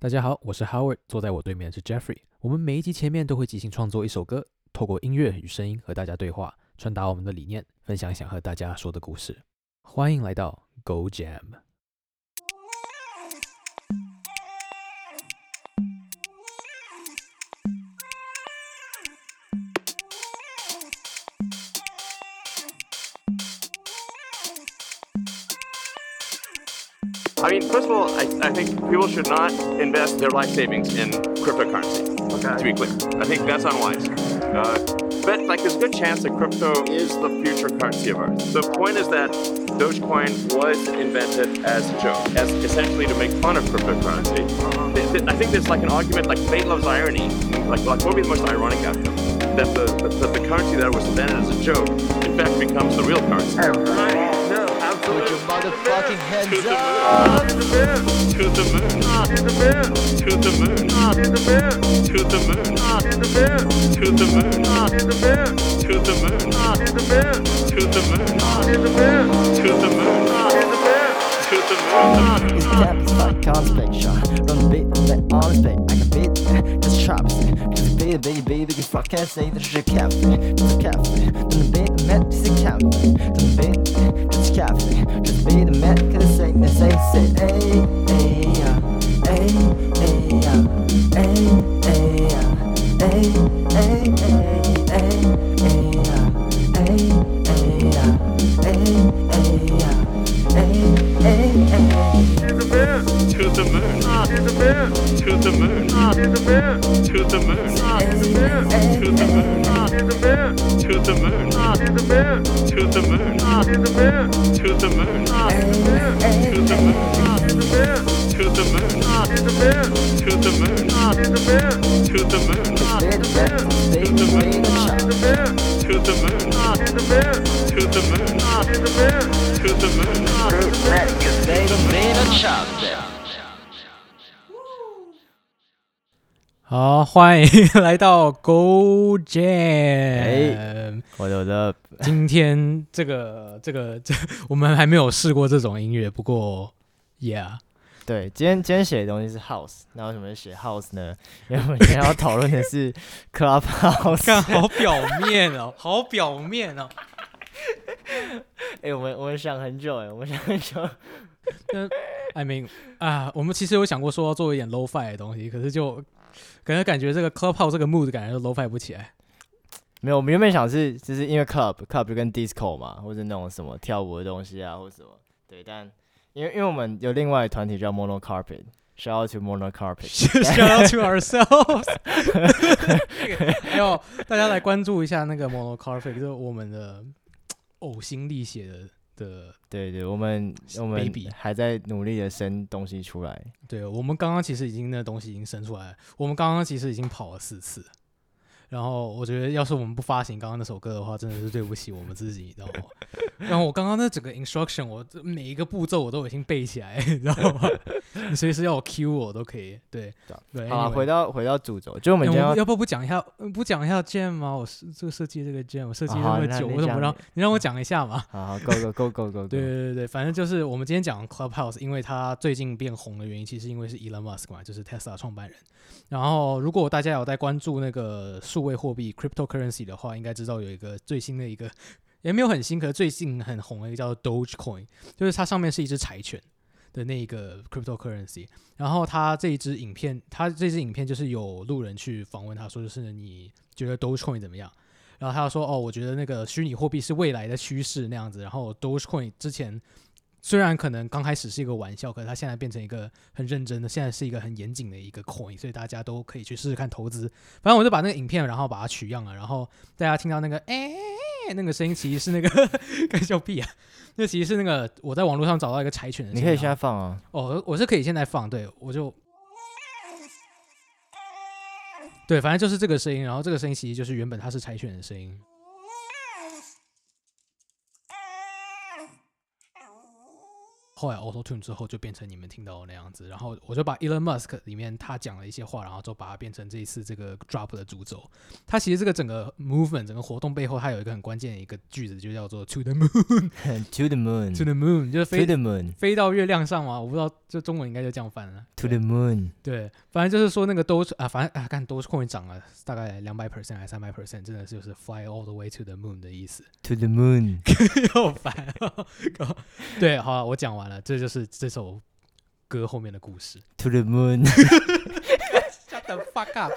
大家好，我是 Howard，坐在我对面的是 Jeffrey。我们每一集前面都会即兴创作一首歌，透过音乐与声音和大家对话，传达我们的理念，分享想和大家说的故事。欢迎来到 Go Jam。I mean, first of all, I, I think people should not invest their life savings in cryptocurrency. Okay. To be clear, I think that's unwise. Uh, but like, there's a good chance that crypto is the future currency of Earth. The point is that Dogecoin was invented as a joke, as essentially to make fun of cryptocurrency. I think there's like an argument, like fate loves irony. Like, like what would be the most ironic outcome? That the, that the currency that was invented as a joke, in fact, becomes the real currency. Put your motherfucking hands up To the moon. To the moon. To the moon. To the moon. To the moon. To the moon. To the moon. To the moon. To the moon. To the moon. To the moon. To the moon. To the moon. To the moon. To the moon. It's depth like conspecture Run bit med anspect I can beat Just traps baby baby Gud fuck kan jag säga det är kaffe Det är kaffe Den är bit med det är kaffe Den är bit det är kaffe Den är bit med kan I say, det säg säg ey ey ja ey ey ja ey ey ja ey ey ey the moon. To the moon. To the moon. To the moon. To the moon. To the moon. To the moon. To the moon. To the moon. To the moon. To the moon. To the moon. To the moon. To the moon. To the moon. To the moon. To the moon. To the moon. To the moon. Bit med Baby baby chop To the moon. I did the bear. To the moon. To the moon. To the moon. To the moon. To the moon. 好，欢迎来到 Go Jam。我的我的今天这个这个这我们还没有试过这种音乐，不过，Yeah，对，今天今天写的东西是 House，那为什么写 House 呢？因为我们今天要讨论的是 Clubhouse。看好表面哦，好表面哦。哎、欸，我们我们想很久哎，我们想很久。嗯，I mean 啊，我们其实有想过说要做一点 low-fi 的东西，可是就可能感觉这个 Clubhouse 这个 mood 感觉都 low-fi 不起来。没有，我们原本想是就是因为 Club Club 就跟 Disco 嘛，或者那种什么跳舞的东西啊，或者什么。对，但因为因为我们有另外一团体叫 Mono Carpet，Shout out to Mono Carpet，Shout out to ourselves。还有大家来关注一下那个 Mono Carpet，就是我们的呕心沥血的。的对对，我们我们还在努力的生东西出来。对，我们刚刚其实已经那东西已经生出来了。我们刚刚其实已经跑了四次。然后我觉得，要是我们不发行刚刚那首歌的话，真的是对不起我们自己，你知道吗？然后我刚刚那整个 instruction，我每一个步骤我都已经背起来，你知道吗？你 随时要我 cue 我都可以。对对。好，回到回到主轴，就我们今天要，要不不讲一下，不讲一下 Jam 吗？我设这个设计这个 Jam，我设计这么久，我怎么让你让我讲一下嘛？好，Go Go Go Go Go。对对对对，反正就是我们今天讲 Clubhouse，因为它最近变红的原因，其实因为是 Elon Musk 嘛，就是 Tesla 创办人。然后，如果大家有在关注那个数位货币 cryptocurrency 的话，应该知道有一个最新的一个，也没有很新，可是最近很红的一个叫做 Dogecoin，就是它上面是一只柴犬的那个 cryptocurrency。然后他这一支影片，他这支影片就是有路人去访问他说，就是你觉得 Dogecoin 怎么样？然后他说，哦，我觉得那个虚拟货币是未来的趋势那样子。然后 Dogecoin 之前。虽然可能刚开始是一个玩笑，可是它现在变成一个很认真的，现在是一个很严谨的一个 coin，所以大家都可以去试试看投资。反正我就把那个影片，然后把它取样了，然后大家听到那个哎、那个声音，其实是那个 该笑屁啊，那其实是那个我在网络上找到一个柴犬的声音。你可以现在放啊。哦，我是可以现在放，对，我就对，反正就是这个声音，然后这个声音其实就是原本它是柴犬的声音。后来 Auto Tune 之后就变成你们听到的那样子，然后我就把 Elon Musk 里面他讲了一些话，然后就把它变成这一次这个 Drop 的主轴。它其实这个整个 Movement 整个活动背后，它有一个很关键的一个句子，就叫做 To the Moon，To the Moon，To the Moon，就是飞 To the Moon，飞到月亮上嘛。我不知道，就中文应该就这样翻了。To the Moon，对，反正就是说那个都啊，反正啊，看都是后面涨了大概两百 percent 还是三百 percent，真的就是 Fly all the way to the moon 的意思。To the Moon，又烦烦。对，好了，我讲完。了，这就是这首歌后面的故事。To the moon。Shut the fuck up。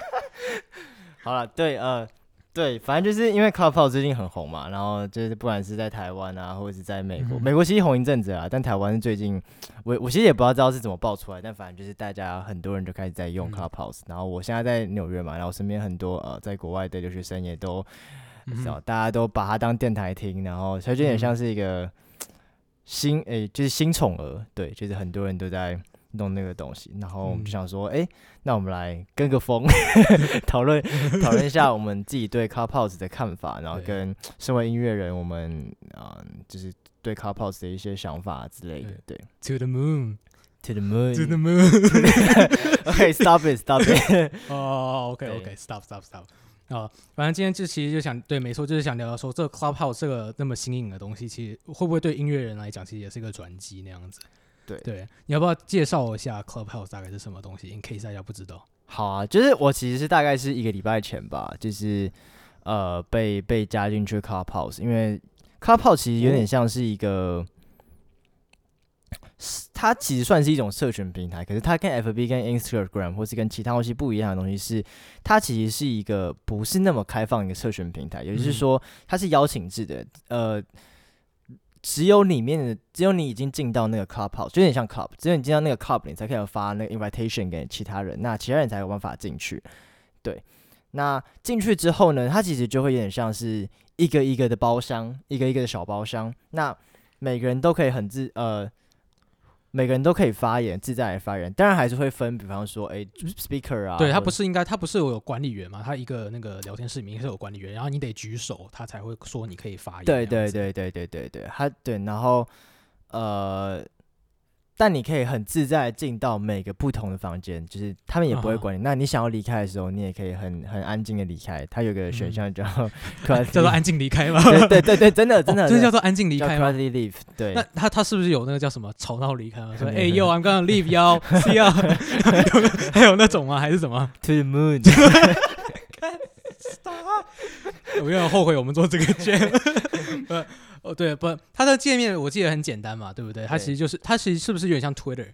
好了，对，呃，对，反正就是因为 Clubhouse 最近很红嘛，然后就是不管是在台湾啊，或者是在美国，嗯、美国其实红一阵子啊，但台湾最近，我我其实也不知道是怎么爆出来，但反正就是大家很多人就开始在用 Clubhouse，、嗯、然后我现在在纽约嘛，然后身边很多呃在国外的留学生也都，大家都把它当电台听，然后所以就有点像是一个。新诶、欸，就是新宠儿，对，就是很多人都在弄那个东西，然后我们就想说，诶、欸，那我们来跟个风，讨论 讨论一下我们自己对 Clubhouse 的看法，然后跟身为音乐人，我们啊、呃，就是对 Clubhouse 的一些想法之类的，对。对 To the moon, to the moon, to the moon. OK，stop it，stop it。哦，OK，OK，stop，stop，stop。啊，反正今天就其实就想对，没错，就是想聊聊说这个 Clubhouse 这个那么新颖的东西，其实会不会对音乐人来讲，其实也是一个转机那样子。对对，你要不要介绍一下 Clubhouse 大概是什么东西？In case 大家不知道。好啊，就是我其实是大概是一个礼拜前吧，就是呃被被加进去 Clubhouse，因为 Clubhouse 其实有点像是一个。哦它其实算是一种社群平台，可是它跟 FB、跟 Instagram 或是跟其他东西不一样的东西是，它其实是一个不是那么开放的一个社群平台，也就是说它是邀请制的，呃，只有里面的只有你已经进到那个 Clubhouse，就有点像 Club，只有你进到那个 Club，你才可以发那个 invitation 给其他人，那其他人才有办法进去。对，那进去之后呢，它其实就会有点像是一个一个的包厢，一个一个的小包厢，那每个人都可以很自呃。每个人都可以发言，自在的发言，当然还是会分，比方说，哎、欸，speaker 啊，对他不是应该，他不是有管理员嘛？他一个那个聊天室里面是有管理员，然后你得举手，他才会说你可以发言。对对对对对对对，他对，然后呃。但你可以很自在进到每个不同的房间，就是他们也不会管你。Uh. 那你想要离开的时候，你也可以很很安静的离开。它有个选项叫、嗯、叫做安静离开吗？对对对对，真的真的，这、哦、叫做安静离开吗？Leave。对。那他他是不是有那个叫什么吵闹离开吗？说哎呦，I'm gonna leave you，See you。还有那种吗？还是什么？To the moon。我有点后悔我们做这个节 哦，对，不，它的界面我记得很简单嘛，对不对？它其实就是，它其实是不是有点像 Twitter？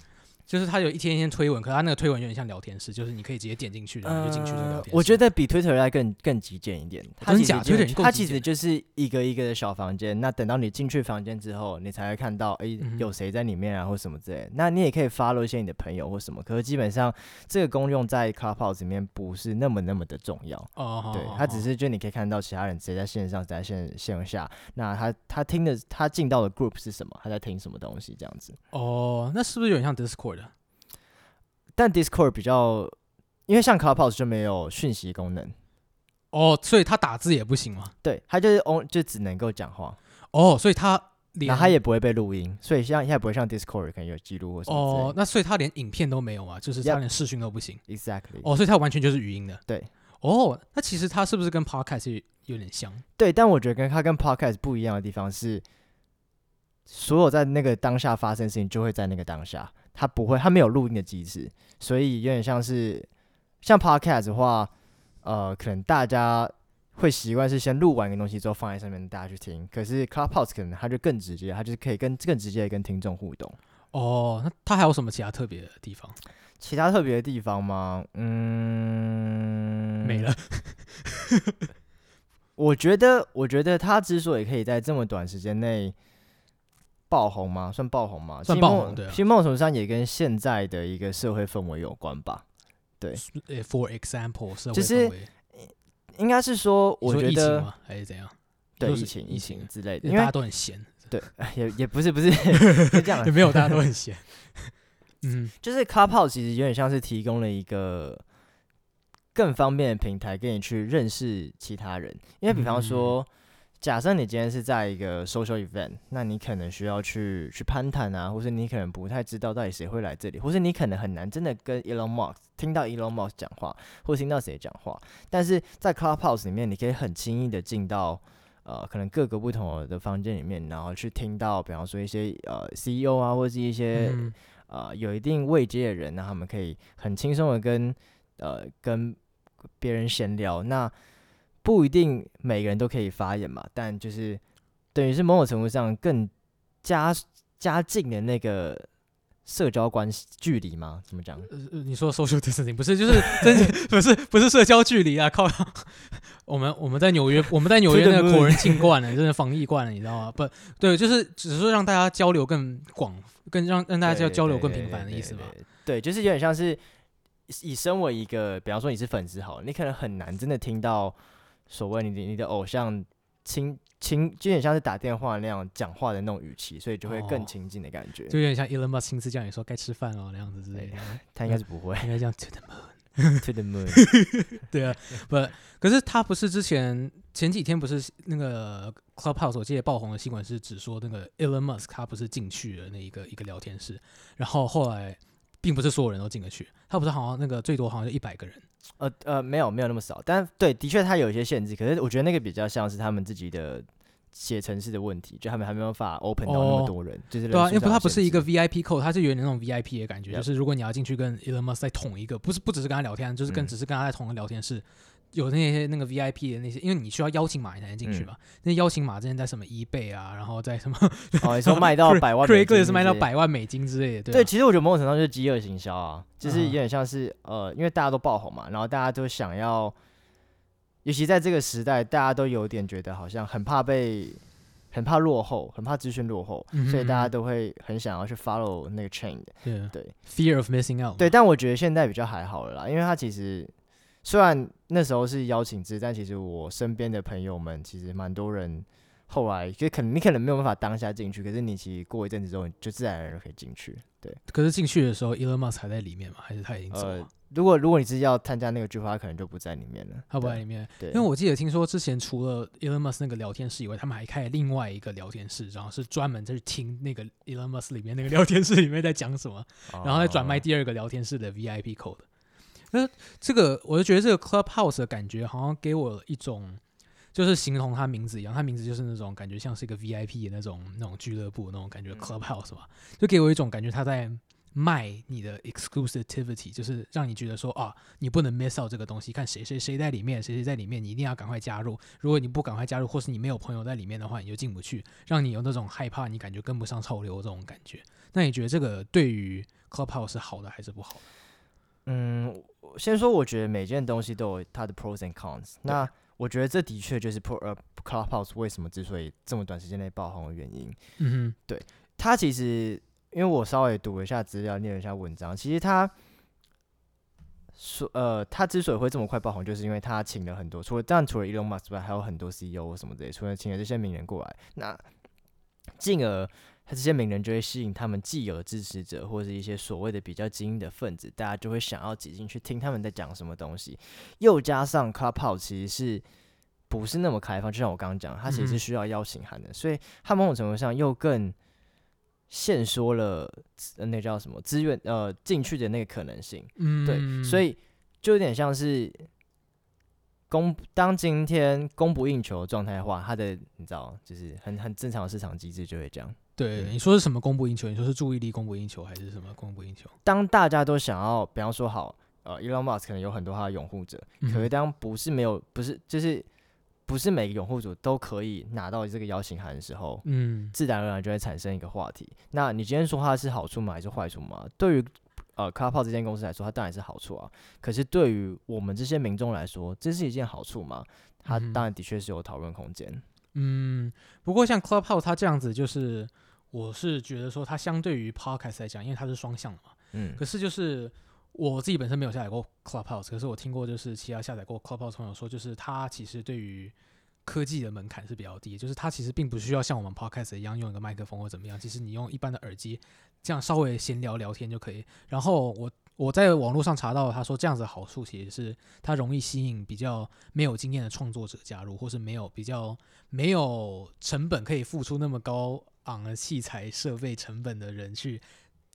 就是他有一天一天推文，可是它那个推文有点像聊天室，就是你可以直接点进去，然后就进去这个聊天室。我觉得比 Twitter 要更更极简一点。它真假？Twitter 它其实就是一个一个的小房间。那等到你进去房间之后，你才会看到，哎，有谁在里面啊，或什么之类。那你也可以 follow 一些你的朋友或什么。可是基本上这个功用在 Clubhouse 里面不是那么那么的重要。哦。对，它只是就你可以看到其他人谁在线上，谁在线线下。那他他听的他进到的 group 是什么？他在听什么东西？这样子。哦，那是不是有点像 Discord？但 Discord 比较，因为像 Clubhouse 就没有讯息功能哦，所以他打字也不行吗？对，他就是 on 就只能够讲话哦，所以他连他也不会被录音，所以像现在不会像 Discord 可能有记录或什么哦，那所以他连影片都没有啊，就是他连视讯都不行。Exactly。哦，所以他完全就是语音的。对。哦，那其实他是不是跟 Podcast 有点像？对，但我觉得跟他跟 Podcast 不一样的地方是，所有在那个当下发生的事情就会在那个当下。它不会，它没有录音的机制，所以有点像是像 podcast 的话，呃，可能大家会习惯是先录完一个东西之后放在上面，大家去听。可是 Clubhouse 可能它就更直接，它就是可以跟更直接的跟听众互动。哦，那它还有什么其他特别的地方？其他特别的地方吗？嗯，没了。我觉得，我觉得它之所以可以在这么短时间内。爆红吗？算爆红吗？算爆红，对啊。其实某种程度上也跟现在的一个社会氛围有关吧。对，For example，社会氛围就是应该是说，我觉得？还是怎样？对，疫情、疫情之类的，因为大家都很闲。对，也也不是不是 这样，也 没有大家都很闲。嗯，就是 Clubhouse 其实有点像是提供了一个更方便的平台，给你去认识其他人。因为比方说。假设你今天是在一个 social event，那你可能需要去去攀谈啊，或是你可能不太知道到底谁会来这里，或是你可能很难真的跟 Elon Musk 听到 Elon Musk 讲话，或听到谁讲话。但是在 Clubhouse 里面，你可以很轻易的进到呃可能各个不同的房间里面，然后去听到，比方说一些呃 CEO 啊，或是一些、嗯、呃有一定位阶的人，那他们可以很轻松的跟呃跟别人闲聊。那不一定每个人都可以发言嘛，但就是等于是某种程度上更加加近的那个社交关系距离吗？怎么讲？呃，你说 social distancing 不是，就是 真不是不是社交距离啊！靠，我们我们在纽约，我们在纽约那个国人进惯了，真的防疫惯了，你知道吗？不对，就是只是让大家交流更广，更让让大家交交流更频繁的意思嘛？对，就是有点像是以身为一个，比方说你是粉丝好了，你可能很难真的听到。所谓你的你的偶像亲亲，就有点像是打电话那样讲话的那种语气，所以就会更亲近的感觉，哦、就有点像 Elon Musk 亲自叫你说该吃饭了那样子之类的。他应该是不会，应该这样 To the moon，To the moon。对啊，不，可是他不是之前前几天不是那个 Clubhouse 我记得爆红的新闻是只说那个 Elon Musk 他不是进去了那一个一个聊天室，然后后来并不是所有人都进得去，他不是好像那个最多好像就一百个人。呃呃，没有没有那么少，但对，的确他有一些限制。可是我觉得那个比较像是他们自己的写程式的问题，就他们还没有办法 open 到那么多人。哦、就是对啊，因为它不是一个 VIP code，它是有点那种 VIP 的感觉。就是如果你要进去跟 Elon Musk 在同一个，不是不只是跟他聊天，就是跟、嗯、只是跟他在同一个聊天室。有那些那个 VIP 的那些，因为你需要邀请码你才能进去嘛。嗯、那邀请码之前在什么 eBay 啊，然后在什么哦，你说卖到百万美金，对，是卖到百万美金之类的。对，对，其实我觉得某种程度上就是饥饿行销啊，就是有点像是、嗯、呃，因为大家都爆红嘛，然后大家都想要，尤其在这个时代，大家都有点觉得好像很怕被，很怕落后，很怕资讯落后，嗯、所以大家都会很想要去 follow 那个 chain 的。对对，fear of missing out。对，但我觉得现在比较还好了啦，因为它其实。虽然那时候是邀请制，但其实我身边的朋友们其实蛮多人，后来就可能你可能没有办法当下进去，可是你其实过一阵子之后，就自然而然可以进去。对，可是进去的时候，Elon Musk 还在里面吗？还是他已经走了？呃，如果如果你是要参加那个聚会，他可能就不在里面了。他不在里面，对，因为我记得听说之前除了 Elon Musk 那个聊天室以外，他们还开了另外一个聊天室，然后是专门就是听那个 Elon Musk 里面那个聊天室里面在讲什么，哦、然后再转卖第二个聊天室的 VIP code。那这个，我就觉得这个 Clubhouse 的感觉，好像给我一种，就是形容它名字一样，它名字就是那种感觉，像是一个 VIP 的那种那种俱乐部那种感觉，Clubhouse 吧，就给我一种感觉，它在卖你的 exclusivity，就是让你觉得说啊，你不能 miss out 这个东西，看谁谁谁在里面，谁谁在里面，你一定要赶快加入。如果你不赶快加入，或是你没有朋友在里面的话，你就进不去，让你有那种害怕，你感觉跟不上潮流这种感觉。那你觉得这个对于 Clubhouse 是好的还是不好的？嗯。先说，我觉得每件东西都有它的 pros and cons。那我觉得这的确就是 pro 呃 Clubhouse 为什么之所以这么短时间内爆红的原因。嗯哼，对，它其实因为我稍微读了一下资料，念了一下文章，其实它说呃，他之所以会这么快爆红，就是因为他请了很多，除了当然除了 Elon Musk 之外，还有很多 CEO 什么之类，除了请了这些名人过来，那进而。他这些名人就会吸引他们既有的支持者，或者是一些所谓的比较精英的分子，大家就会想要挤进去听他们在讲什么东西。又加上 Clubhouse 其实是不是那么开放，就像我刚刚讲，它其实是需要邀请函的，嗯、所以它某种程度上又更限缩了那叫什么资源呃进去的那个可能性。嗯，对，所以就有点像是供当今天供不应求的状态的话，它的你知道就是很很正常的市场机制就会这样。对，你说是什么供不应求？你说是注意力供不应求，还是什么供不应求？当大家都想要，比方说好，呃，Elon Musk 可能有很多他的拥护者，嗯、可是当不是没有，不是就是不是每个拥护者都可以拿到这个邀请函的时候，嗯，自然而然就会产生一个话题。那你今天说它是好处吗？还是坏处吗？对于呃 Clubhouse 这间公司来说，它当然是好处啊。可是对于我们这些民众来说，这是一件好处吗？它当然的确是有讨论空间。嗯，不过像 Clubhouse 它这样子就是。我是觉得说，它相对于 Podcast 来讲，因为它是双向的嘛。嗯。可是就是我自己本身没有下载过 Clubhouse，可是我听过就是其他下载过 Clubhouse 朋友说，就是它其实对于科技的门槛是比较低，就是它其实并不需要像我们 Podcast 一样用一个麦克风或怎么样，其实你用一般的耳机这样稍微闲聊聊天就可以。然后我我在网络上查到，他说这样子的好处其实是它容易吸引比较没有经验的创作者加入，或是没有比较没有成本可以付出那么高昂的器材设备成本的人去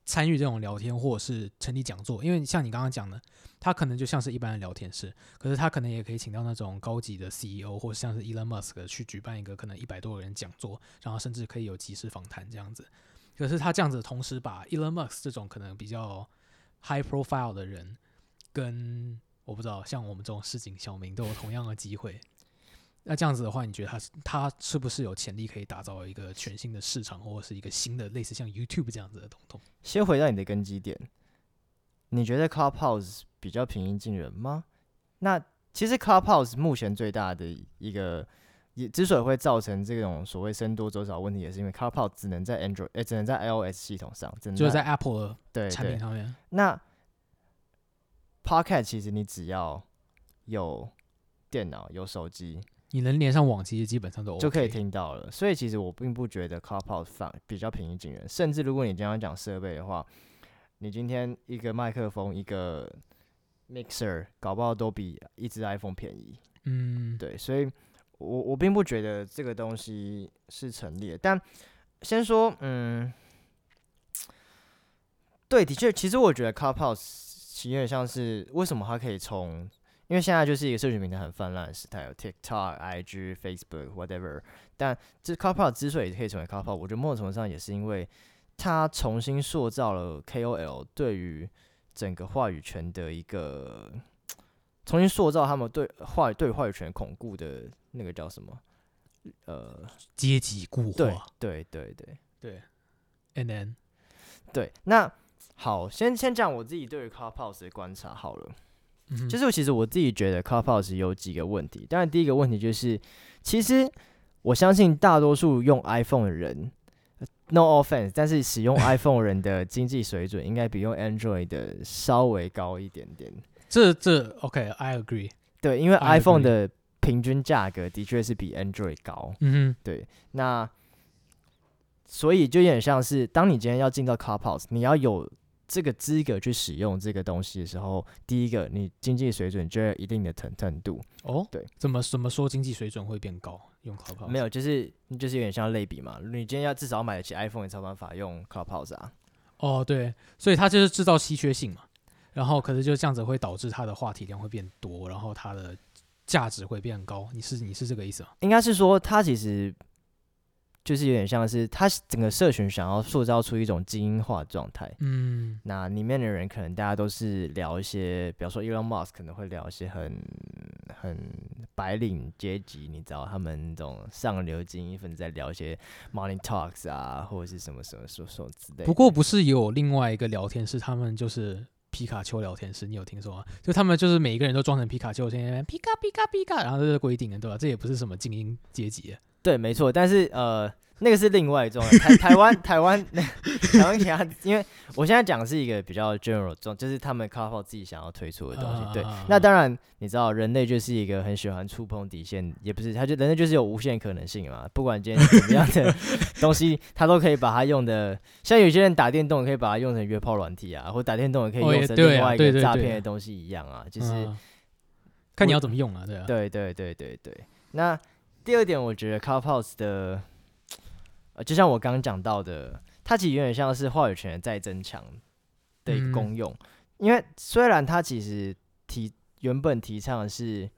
参与这种聊天，或者是成立讲座。因为像你刚刚讲的，他可能就像是一般的聊天室，可是他可能也可以请到那种高级的 CEO，或者像是 Elon Musk 去举办一个可能一百多个人讲座，然后甚至可以有即时访谈这样子。可是他这样子同时把 Elon Musk 这种可能比较 high profile 的人，跟我不知道像我们这种市井小民都有同样的机会。那这样子的话，你觉得他是他是不是有潜力可以打造一个全新的市场，或者是一个新的类似像 YouTube 这样子的东东？先回到你的根基点，你觉得 Clubhouse 比较平易近人吗？那其实 Clubhouse 目前最大的一个，也之所以会造成这种所谓僧多粥少问题，也是因为 Clubhouse 只能在 Android，哎、欸，只能在 iOS 系统上，只能就是在 Apple 的产品上面。那 Podcast 其实你只要有电脑、有手机。你能连上网，其实基本上都、OK、就可以听到了。所以其实我并不觉得 Clubhouse 反比较平易近人。甚至如果你经常讲设备的话，你今天一个麦克风、一个 mixer，搞不好都比一只 iPhone 便宜。嗯，对。所以我我并不觉得这个东西是成立的。但先说，嗯，对，的确，其实我觉得 Clubhouse 其实有点像是为什么它可以从。因为现在就是一个社群平台很泛滥的时代，有 TikTok、IG、Facebook、whatever。但这 Clubhouse 之所以可以成为 Clubhouse，我觉得某种程度上也是因为它重新塑造了 KOL 对于整个话语权的一个重新塑造他们对话对话语权巩固的那个叫什么？呃，阶级固化。对对对对对。And then，对，那好，先先讲我自己对于 Clubhouse 的观察好了。就是其实我自己觉得 Clubhouse 有几个问题。当然，第一个问题就是，其实我相信大多数用 iPhone 的人，No offense，但是使用 iPhone 人的经济水准应该比用 Android 的稍微高一点点。这这 OK，I agree。对，因为 iPhone 的平均价格的确是比 Android 高。嗯哼，对。那所以就有点像是，当你今天要进到 Clubhouse，你要有。这个资格去使用这个东西的时候，第一个，你经济水准就要一定的程程度哦。对，怎么怎么说经济水准会变高？用 Clubhouse 没有，就是就是有点像类比嘛。你今天要至少买得起 iPhone，你才有办法用 Clubhouse 啊。哦，对，所以它就是制造稀缺性嘛。然后可是就这样子会导致它的话题量会变多，然后它的价值会变高。你是你是这个意思吗？应该是说它其实。就是有点像是他整个社群想要塑造出一种精英化状态，嗯，那里面的人可能大家都是聊一些，比方说 Elon Musk 可能会聊一些很很白领阶级，你知道他们那种上流精英分子在聊一些 Money Talks 啊，或者是什么什么什么什么之类。不过不是有另外一个聊天室，他们就是皮卡丘聊天室，你有听说吗？就他们就是每一个人都装成皮卡丘，天天皮卡皮卡皮卡，然后这是规定的，对吧？这也不是什么精英阶级。对，没错，但是呃，那个是另外一种台台湾台湾那 台湾其他，因为我现在讲的是一个比较 general 状，就是他们 Clubhouse 自己想要推出的东西。啊、对，那当然你知道，人类就是一个很喜欢触碰底线，也不是，他就人类就是有无限可能性嘛。不管今天什么样的 东西，他都可以把它用的，像有些人打电动可以把它用成约炮软体啊，或打电动也可以用成另外一个诈骗的东西一样啊，就是看你要怎么用啊，对啊，对对对对对，那。第二点，我觉得 Clubhouse 的，呃，就像我刚刚讲到的，它其实有点像是话语权再增强的一个功用。嗯、因为虽然它其实提原本提倡的是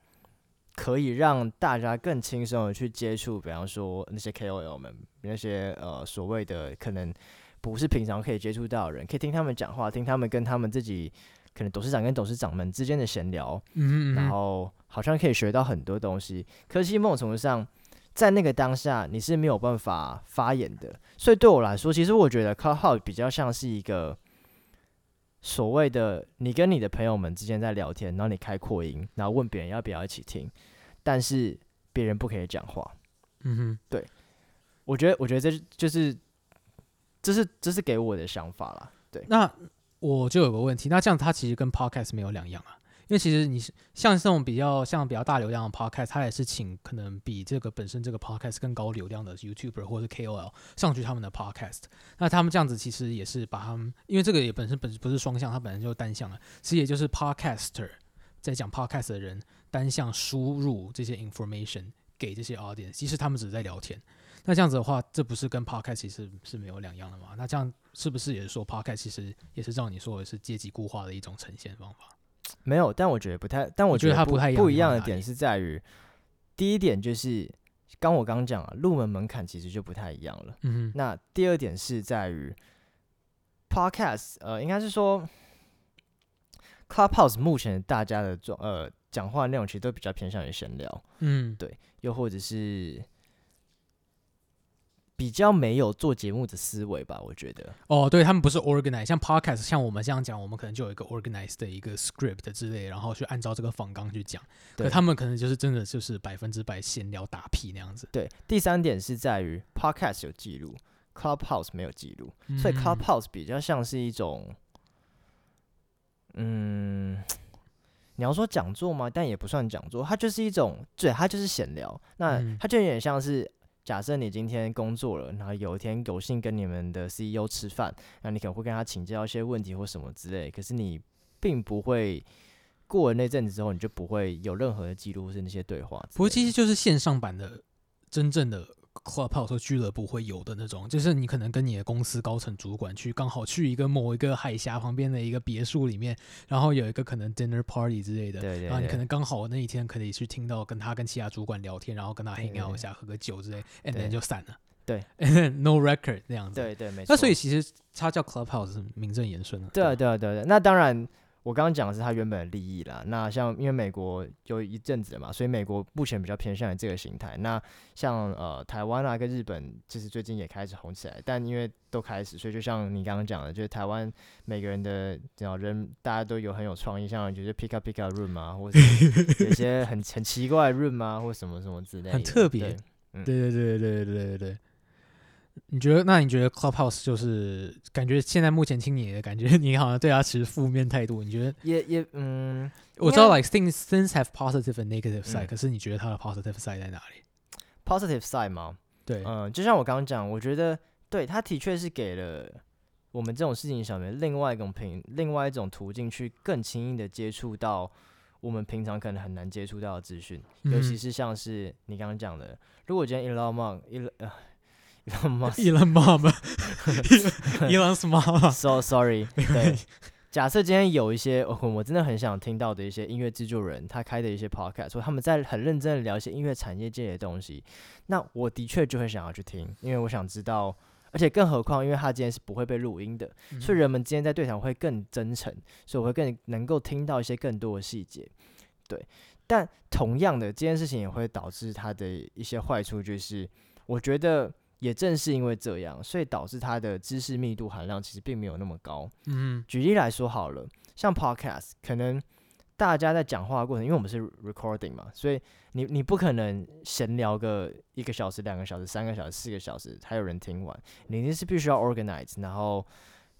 可以让大家更轻松的去接触，比方说那些 KOL 们，那些呃所谓的可能不是平常可以接触到的人，可以听他们讲话，听他们跟他们自己。可能董事长跟董事长们之间的闲聊，嗯，然后好像可以学到很多东西。可惜某种程度上，在那个当下，你是没有办法发言的。所以对我来说，其实我觉得 Clubhouse 比较像是一个所谓的你跟你的朋友们之间在聊天，然后你开扩音，然后问别人要不要一起听，但是别人不可以讲话。嗯哼，对，我觉得，我觉得这就是，这是这是给我的想法啦。对，那。我就有个问题，那这样它其实跟 podcast 没有两样啊，因为其实你是像这种比较像比较大流量的 podcast，它也是请可能比这个本身这个 podcast 更高流量的 YouTuber 或者 KOL 上去他们的 podcast。那他们这样子其实也是把他们，因为这个也本身本不是双向，它本身就单向的，其实也就是 podcaster 在讲 podcast 的人单向输入这些 information 给这些 audience，其实他们只是在聊天。那这样子的话，这不是跟 podcast 其实是没有两样的吗？那这样是不是也是说 podcast 其实也是照你说的是阶级固化的一种呈现方法？没有，但我觉得不太，但我觉得，它不太一样。不一样的点是在于，第一点就是刚我刚讲了，入门门槛其实就不太一样了。嗯哼。那第二点是在于 podcast，呃，应该是说 Clubhouse 目前大家的状呃讲话内容其实都比较偏向于闲聊。嗯，对，又或者是。比较没有做节目的思维吧，我觉得。哦，对他们不是 organize，像 podcast，像我们这样讲，我们可能就有一个 organize 的一个 script 之类，然后去按照这个仿纲去讲。对，可他们可能就是真的就是百分之百闲聊打屁那样子。对，第三点是在于 podcast 有记录，Clubhouse 没有记录，嗯，所以 Clubhouse 比较像是一种，嗯，你要说讲座吗？但也不算讲座，它就是一种，对，它就是闲聊。那它就有点像是。假设你今天工作了，然后有一天有幸跟你们的 CEO 吃饭，那你可能会跟他请教一些问题或什么之类。可是你并不会过了那阵子之后，你就不会有任何的记录是那些对话。不过其实就是线上版的真正的。Clubhouse 或俱乐部会有的那种，就是你可能跟你的公司高层主管去，刚好去一个某一个海峡旁边的一个别墅里面，然后有一个可能 dinner party 之类的，对对对，然后你可能刚好那一天可以去听到跟他跟其他主管聊天，然后跟他 hang out 一下，喝个酒之类，and then 就散了，对，no record 那样子，对对没。错。那所以其实它叫 Clubhouse 是名正言顺的，对啊对啊对对，那当然。我刚刚讲的是他原本的利益啦。那像因为美国有一阵子了嘛，所以美国目前比较偏向于这个形态。那像呃台湾啊跟日本，其实最近也开始红起来。但因为都开始，所以就像你刚刚讲的，就是台湾每个人的人大家都有很有创意，像就是 pick up pick up room 啊，或者有些很 很奇怪的 room 啊，或什么什么之类的，很特别。对，对对对对对对对。你觉得？那你觉得 Clubhouse 就是感觉现在目前听你的感觉，你好像对他持负面态度。你觉得？也也嗯，我知道 like things things have positive and negative side，、嗯、可是你觉得它的 positive side 在哪里？positive side 吗？对，嗯，就像我刚刚讲，我觉得对他的确是给了我们这种事情上面另外一种平另外一种途径，去更轻易的接触到我们平常可能很难接触到的资讯、嗯，尤其是像是你刚刚讲的，如果今天 Elon Musk 呃。Elon Musk，Elon Musk，So sorry。对，假设今天有一些我真的很想听到的一些音乐制作人，他开的一些 podcast，说他们在很认真的聊一些音乐产业界的东西，那我的确就会想要去听，因为我想知道，而且更何况，因为他今天是不会被录音的，所以人们今天在对谈会更真诚，所以我会更能够听到一些更多的细节。对，但同样的这件事情也会导致他的一些坏处，就是我觉得。也正是因为这样，所以导致它的知识密度含量其实并没有那么高。嗯，举例来说好了，像 Podcast，可能大家在讲话的过程，因为我们是 recording 嘛，所以你你不可能闲聊个一个小时、两个小时、三个小时、四个小时，还有人听完，你一定是必须要 organize，然后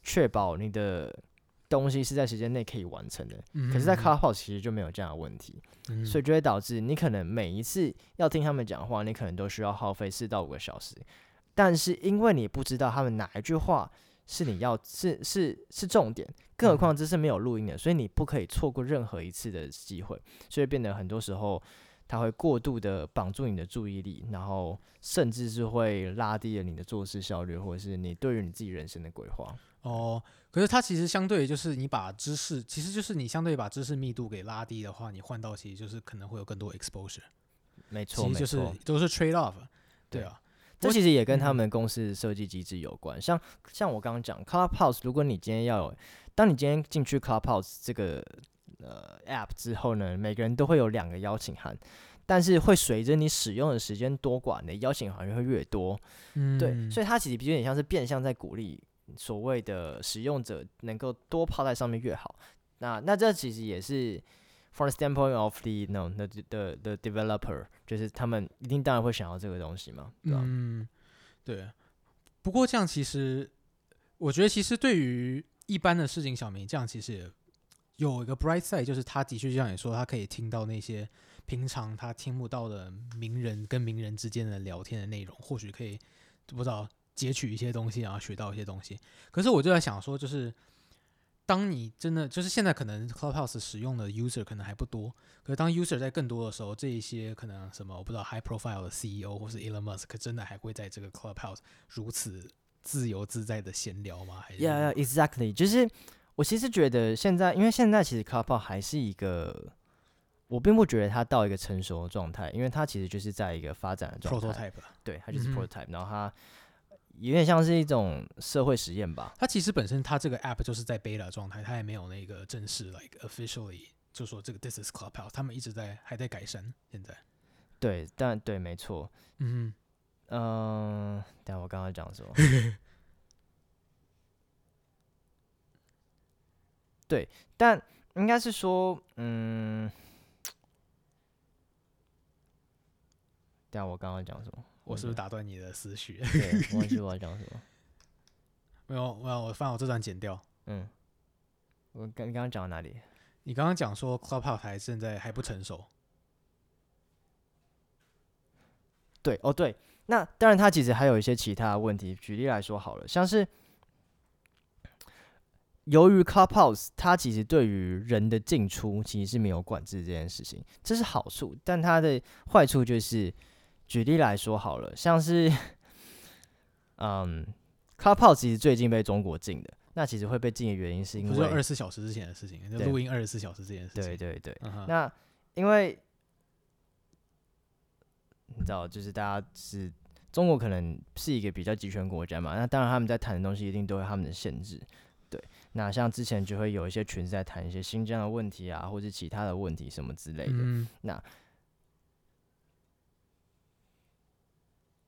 确保你的东西是在时间内可以完成的。嗯，可是，在 Clubhouse 其实就没有这样的问题，嗯，所以就会导致你可能每一次要听他们讲话，你可能都需要耗费四到五个小时。但是因为你不知道他们哪一句话是你要是是是重点，更何况这是没有录音的，所以你不可以错过任何一次的机会，所以变得很多时候它会过度的绑住你的注意力，然后甚至是会拉低了你的做事效率，或者是你对于你自己人生的规划。哦，可是它其实相对就是你把知识，其实就是你相对把知识密度给拉低的话，你换到其实就是可能会有更多 exposure。没错，其实就是都是 trade off。对啊。这其实也跟他们公司的设计机制有关。像像我刚刚讲 Clubhouse，如果你今天要有，当你今天进去 Clubhouse 这个呃 App 之后呢，每个人都会有两个邀请函，但是会随着你使用的时间多寡，你的邀请函会越多。嗯，对，所以它其实有点像是变相在鼓励所谓的使用者能够多泡在上面越好。那那这其实也是。From the standpoint of the no the the the developer，就是他们一定当然会想要这个东西嘛，对吧？嗯，对。不过这样其实，我觉得其实对于一般的市井小民，这样其实也有一个 bright side，就是他的确就像你说，他可以听到那些平常他听不到的名人跟名人之间的聊天的内容，或许可以不知道截取一些东西，然后学到一些东西。可是我就在想说，就是当你真的就是现在可能 Clubhouse 使用的 user 可能还不多，可是当 user 在更多的时候，这一些可能什么我不知道 high profile 的 CEO 或是 Elon Musk 真的还会在这个 Clubhouse 如此自由自在的闲聊吗？还是？Yeah, yeah, exactly，就是。我其实觉得现在，因为现在其实 Clubhouse 还是一个，我并不觉得它到一个成熟的状态，因为它其实就是在一个发展的状态。Prototype，对，它就是 prototype，、嗯、然后它有点像是一种社会实验吧。它其实本身它这个 app 就是在 beta 状态，它也没有那个正式 like officially 就说这个 this is Clubhouse，他们一直在还在改善。现在，对，但对，没错。嗯嗯、呃，但我刚刚讲什么？对，但应该是说，嗯，等下我刚刚讲什么？我是不是打断你的思绪？对，忘记我要讲什么。没有，没有，我发现我这段剪掉。嗯，我刚刚刚讲到哪里？你刚刚讲说 Clubhouse 还现在还不成熟。对，哦对，那当然，它其实还有一些其他的问题。举例来说好了，像是。由于 Clubhouse 它其实对于人的进出其实是没有管制这件事情，这是好处，但它的坏处就是，举例来说好了，像是，嗯，Clubhouse 其实最近被中国禁的，那其实会被禁的原因是因为二十四小时之前的事情，就录音二十四小时这件事情，对对对，嗯、那因为你知道，就是大家是中国可能是一个比较集权国家嘛，那当然他们在谈的东西一定都有他们的限制。对那像之前就会有一些群在谈一些新疆的问题啊，或者其他的问题什么之类的。嗯、那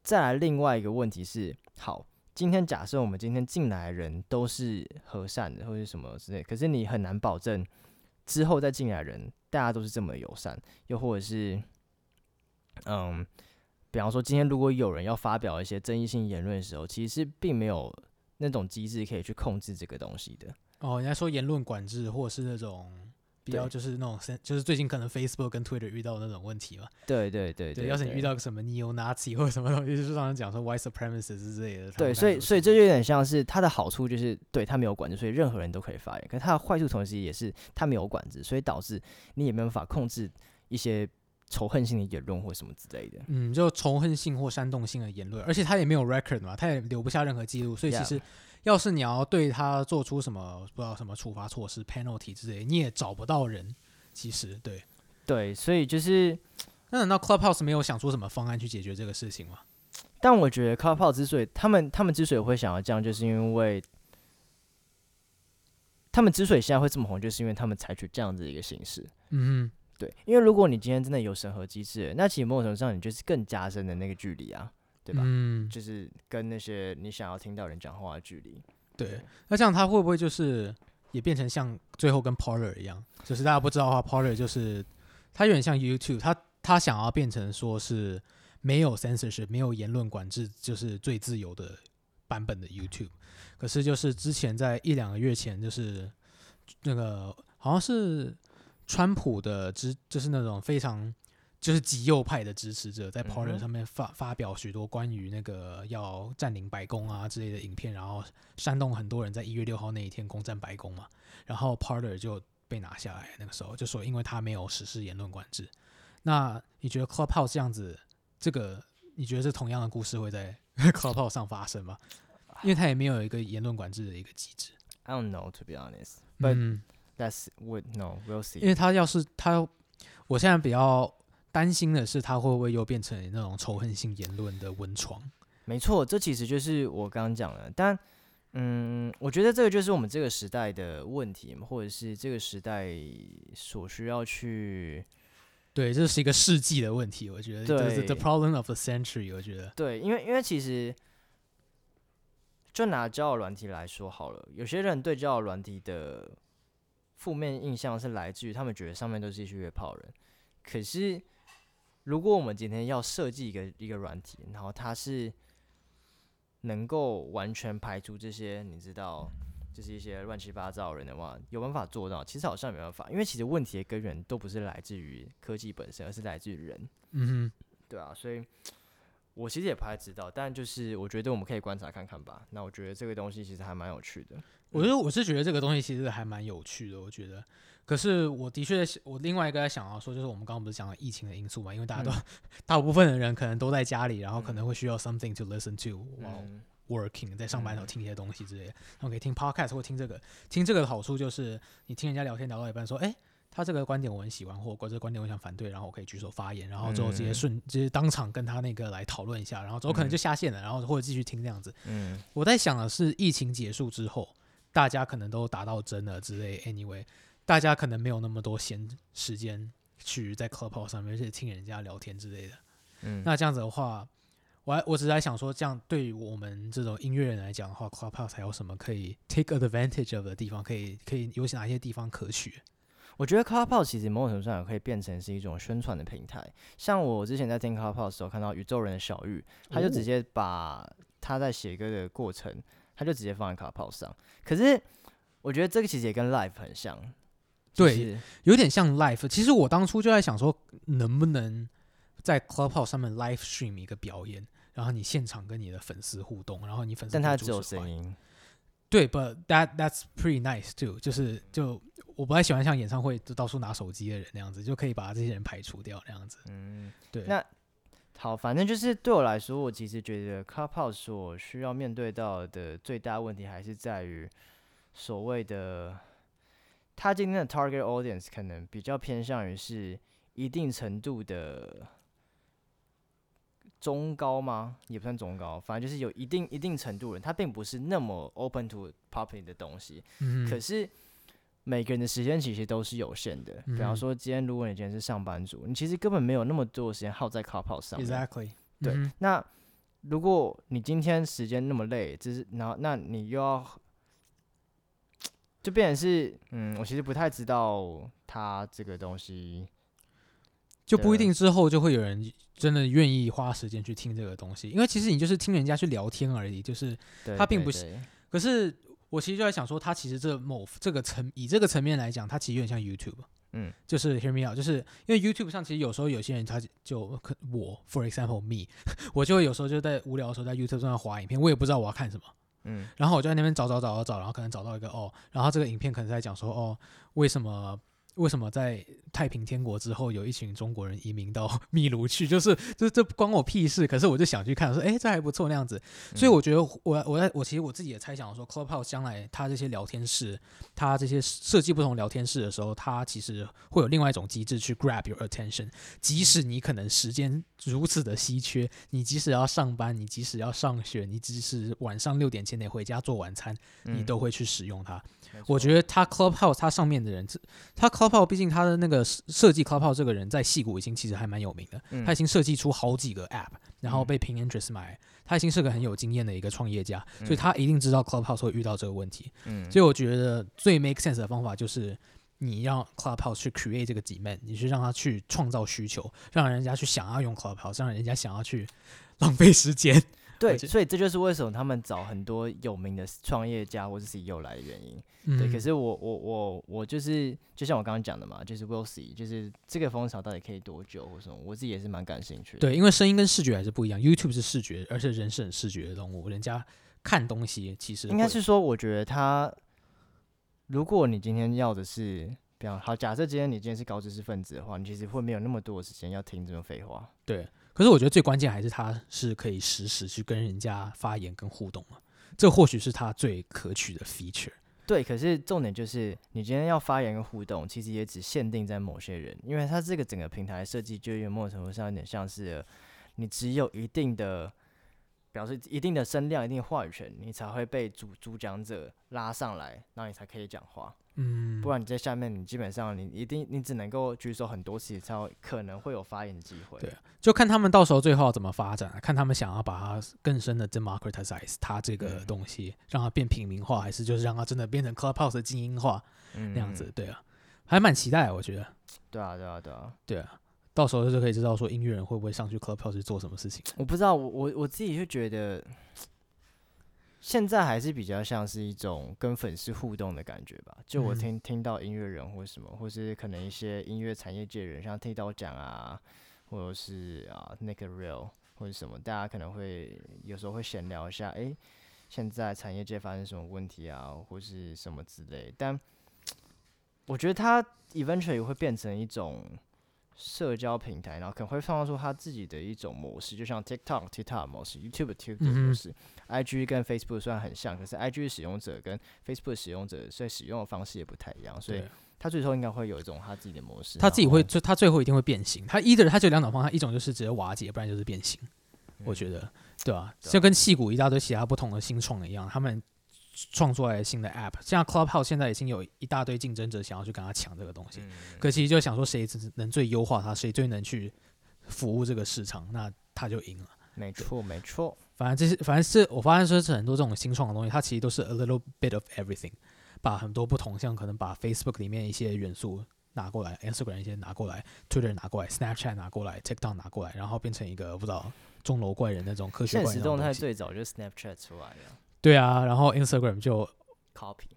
再来另外一个问题是，好，今天假设我们今天进来的人都是和善的，或者什么之类，可是你很难保证之后再进来的人大家都是这么友善，又或者是，嗯，比方说今天如果有人要发表一些争议性言论的时候，其实并没有。那种机制可以去控制这个东西的哦，人家说言论管制，或者是那种比较就是那种，对就是最近可能 Facebook 跟 Twitter 遇到的那种问题嘛。对对对对，对，要是你遇到个什么 Neo-Nazi 或者什么东西，就是让人讲说 White Supremacist 之类的。对，所以所以这就有点像是它的好处就是对它没有管制，所以任何人都可以发言。可是它的坏处同时也是它没有管制，所以导致你也没有办法控制一些仇恨性的言论或什么之类的。嗯，就仇恨性或煽动性的言论，而且它也没有 record 嘛，它也留不下任何记录，所以其实。要是你要对他做出什么不知道什么处罚措施 penalty 之类，你也找不到人。其实，对对，所以就是，那难道 Clubhouse 没有想出什么方案去解决这个事情吗？但我觉得 Clubhouse 之所以他们他们之所以会想要这样，就是因为他们之所以现在会这么红，就是因为他们采取这样子的一个形式。嗯哼，对，因为如果你今天真的有审核机制，那其实某种程度上你就是更加深的那个距离啊。对吧？嗯，就是跟那些你想要听到人讲话的距离。对，那这样他会不会就是也变成像最后跟 Parler 一样？就是大家不知道的话，Parler 就是他有点像 YouTube，他他想要变成说是没有 censorship，没有言论管制，就是最自由的版本的 YouTube。可是就是之前在一两个月前，就是那个好像是川普的支，就是那种非常。就是极右派的支持者在 Parler 上面发发表许多关于那个要占领白宫啊之类的影片，然后煽动很多人在一月六号那一天攻占白宫嘛，然后 Parler 就被拿下来。那个时候就说，因为他没有实施言论管制。那你觉得 Clubhouse 这样子，这个你觉得这同样的故事会在 Clubhouse 上发生吗？因为他也没有一个言论管制的一个机制。I don't know to be honest, but that's what no we'll see。因为他要是他，我现在比较。担心的是，他会不会又变成那种仇恨性言论的温床？没错，这其实就是我刚刚讲的。但，嗯，我觉得这个就是我们这个时代的问题，或者是这个时代所需要去……对，这是一个世纪的问题。我觉得，对，the problem of the century。我觉得，对，因为因为其实，就拿交友软体来说好了，有些人对交友软体的负面印象是来自于他们觉得上面都是一些约炮人，可是。如果我们今天要设计一个一个软体，然后它是能够完全排除这些，你知道，就是一些乱七八糟的人的话，有办法做到？其实好像没办法，因为其实问题的根源都不是来自于科技本身，而是来自于人。嗯，对啊，所以我其实也不太知道，但就是我觉得我们可以观察看看吧。那我觉得这个东西其实还蛮有趣的。我觉得我是觉得这个东西其实还蛮有趣的，我觉得。可是我的确，我另外一个在想要说，就是我们刚刚不是讲了疫情的因素嘛？因为大家都、嗯、大部分的人可能都在家里，然后可能会需要 something to listen to while working，在上班的时候听一些东西之类的。然后可以听 podcast 或听这个，听这个的好处就是你听人家聊天聊到一半，说，哎、欸，他这个观点我很喜欢，或者这个观点我想反对，然后我可以举手发言，然后之后直接顺，直接当场跟他那个来讨论一下，然后之后可能就下线了，然后或者继续听这样子。嗯，我在想的是，疫情结束之后，大家可能都达到真了之类，anyway。大家可能没有那么多闲时间去在 Clubhouse 上面去听人家聊天之类的。嗯，那这样子的话，我还我只是在想说，这样对于我们这种音乐人来讲的话，Clubhouse 还有什么可以 take advantage of 的地方？可以可以有哪些地方可取？我觉得 Clubhouse 其实某种程度上也可以变成是一种宣传的平台。像我之前在听 Clubhouse 的时候，看到宇宙人的小玉，他就直接把他在写歌的过程，他就直接放在 Clubhouse 上。可是我觉得这个其实也跟 Live 很像。对，有点像 live。其实我当初就在想说，能不能在 Clubhouse 上面 live stream 一个表演，然后你现场跟你的粉丝互动，然后你粉丝但他只有声音。对，but that that's pretty nice too。就是就我不太喜欢像演唱会就到处拿手机的人那样子，就可以把这些人排除掉那样子。嗯，对。那好，反正就是对我来说，我其实觉得 Clubhouse 所需要面对到的最大问题还是在于所谓的。他今天的 target audience 可能比较偏向于是一定程度的中高吗？也不算中高，反正就是有一定一定程度的人，他并不是那么 open to popping 的东西。嗯。可是每个人的时间其实都是有限的。比方说，今天如果你今天是上班族，你其实根本没有那么多的时间耗在 Clubhouse 上。Exactly。对。那如果你今天时间那么累，只是然后那你又要。就变成是，嗯，我其实不太知道他这个东西，就不一定之后就会有人真的愿意花时间去听这个东西，因为其实你就是听人家去聊天而已，就是他并不是。可是我其实就在想说，他其实这某这个层以这个层面来讲，他其实有点像 YouTube，嗯，就是 Hear me out，就是因为 YouTube 上其实有时候有些人他就可我，for example me，我就会有时候就在无聊的时候在 YouTube 上滑影片，我也不知道我要看什么。嗯，然后我就在那边找找找找找，然后可能找到一个哦，然后这个影片可能在讲说哦，为什么？为什么在太平天国之后，有一群中国人移民到 秘鲁去？就是，这这关我屁事。可是我就想去看，说，哎，这还不错那样子。所以我觉得我，我我在我其实我自己也猜想说，Clubhouse 将来它这些聊天室，它这些设计不同聊天室的时候，它其实会有另外一种机制去 grab your attention。即使你可能时间如此的稀缺，你即使要上班，你即使要上学，你即使晚上六点前得回家做晚餐，你都会去使用它。我觉得他 Clubhouse 他上面的人，他 Clubhouse 毕竟他的那个设计 Clubhouse 这个人在戏谷已经其实还蛮有名的，他已经设计出好几个 App，然后被 Pinterest 买，他已经是个很有经验的一个创业家，所以他一定知道 Clubhouse 会遇到这个问题。所以我觉得最 make sense 的方法就是你让 Clubhouse 去 create 这个 demand，你去让他去创造需求，让人家去想要用 Clubhouse，让人家想要去浪费时间。对，所以这就是为什么他们找很多有名的创业家或者 CEO 来的原因。嗯、对，可是我我我我就是，就像我刚刚讲的嘛，就是 we'll see，就是这个风潮到底可以多久或什么，我自己也是蛮感兴趣的。对，因为声音跟视觉还是不一样，YouTube 是视觉，而且人是很视觉的动物，人家看东西其实应该是说，我觉得他，如果你今天要的是，比方好，假设今天你今天是高知识分子的话，你其实会没有那么多的时间要听这种废话。对。可是我觉得最关键还是他是可以实时去跟人家发言跟互动，这或许是他最可取的 feature。对，可是重点就是你今天要发言跟互动，其实也只限定在某些人，因为他这个整个平台设计就有某种程度上有点像是你只有一定的表示一定的声量、一定的话语权，你才会被主主讲者拉上来，然后你才可以讲话。嗯，不然你在下面，你基本上你一定你只能够举手很多次，才有可能会有发言的机会。对，就看他们到时候最后要怎么发展，看他们想要把它更深的 democratize 它这个东西，嗯、让它变平民化，还是就是让它真的变成 Clubhouse 的精英化、嗯、那样子？对啊，还蛮期待，我觉得。对啊，对啊，对啊，对啊，到时候就可以知道说音乐人会不会上去 Clubhouse 做什么事情。我不知道，我我我自己就觉得。现在还是比较像是一种跟粉丝互动的感觉吧。就我听、嗯、听到音乐人或什么，或是可能一些音乐产业界人，像剃刀讲啊，或者是啊那个 real 或者什么，大家可能会有时候会闲聊一下，哎、欸，现在产业界发生什么问题啊，或是什么之类。但我觉得它 eventually 会变成一种。社交平台，然后可能会创造出他自己的一种模式，就像 TikTok TikTok 模式，YouTube YouTube 模式、嗯、，IG 跟 Facebook 虽然很像，可是 IG 使用者跟 Facebook 使用者所以使用的方式也不太一样，所以他最后应该会有一种他自己的模式。他自己会就他最后一定会变形，他 either 他就两种方法，一种就是直接瓦解，不然就是变形。嗯、我觉得，对吧、啊？就跟戏骨一大堆其他不同的新创一样，他们。创出来新的 App，像 Clubhouse 现在已经有一大堆竞争者想要去跟他抢这个东西，嗯、可其实就想说谁能最优化它，谁最能去服务这个市场，那他就赢了。没错，没错。反正这些，反正是我发现说是很多这种新创的东西，它其实都是 a little bit of everything，把很多不同，像可能把 Facebook 里面一些元素拿过来，Instagram 一些拿过来，Twitter 拿过来，Snapchat 拿过来，TikTok 拿过来，然后变成一个不知道钟楼怪人那种科学怪人。现实动态最早就是 Snapchat 出来的。对啊，然后 Instagram 就 copy，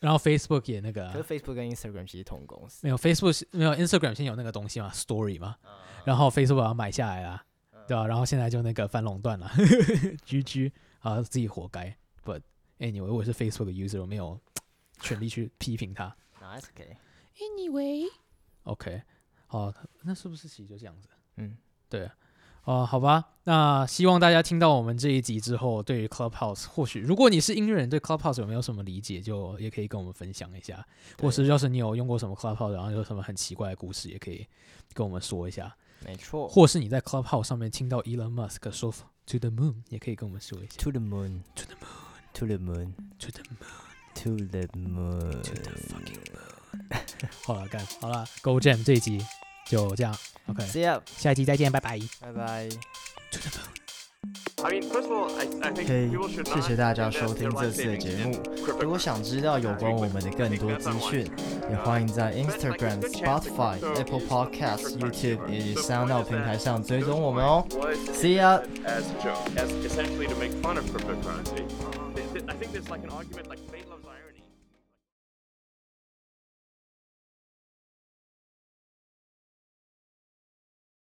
然后 Facebook 也那个，可是 Facebook 跟 Instagram 其实同公司。没有 Facebook 没有 Instagram 先有那个东西嘛，Story 嘛，嗯然后 Facebook 把它买下来了，对吧、啊？然后现在就那个反垄断了，GG 啊，自己活该。But anyway，我是 Facebook user，我没有权利去批评他。Nice okay. Anyway，OK，好，那是不是其实就这样子？嗯，对。哦、呃，好吧，那希望大家听到我们这一集之后，对于 Clubhouse，或许如果你是音乐人，对 Clubhouse 有没有什么理解，就也可以跟我们分享一下。或是要是你有用过什么 Clubhouse，然后有什么很奇怪的故事，也可以跟我们说一下。没错。或是你在 Clubhouse 上面听到 Elon Musk 说 To the moon，也可以跟我们说一下。To the moon，To the moon，To the moon，To the moon，To the moon，To the fucking moon。好了，干好了，Go Jam 这一集。就这样，OK，See you，下一期再见，拜拜，拜拜。OK，谢谢大家收听这次的节目。如果想知道有关我们的更多资讯，也欢迎在 Instagram、Spotify、Apple Podcasts、YouTube 以及 SoundOut 平台上追踪我们哦。See ya。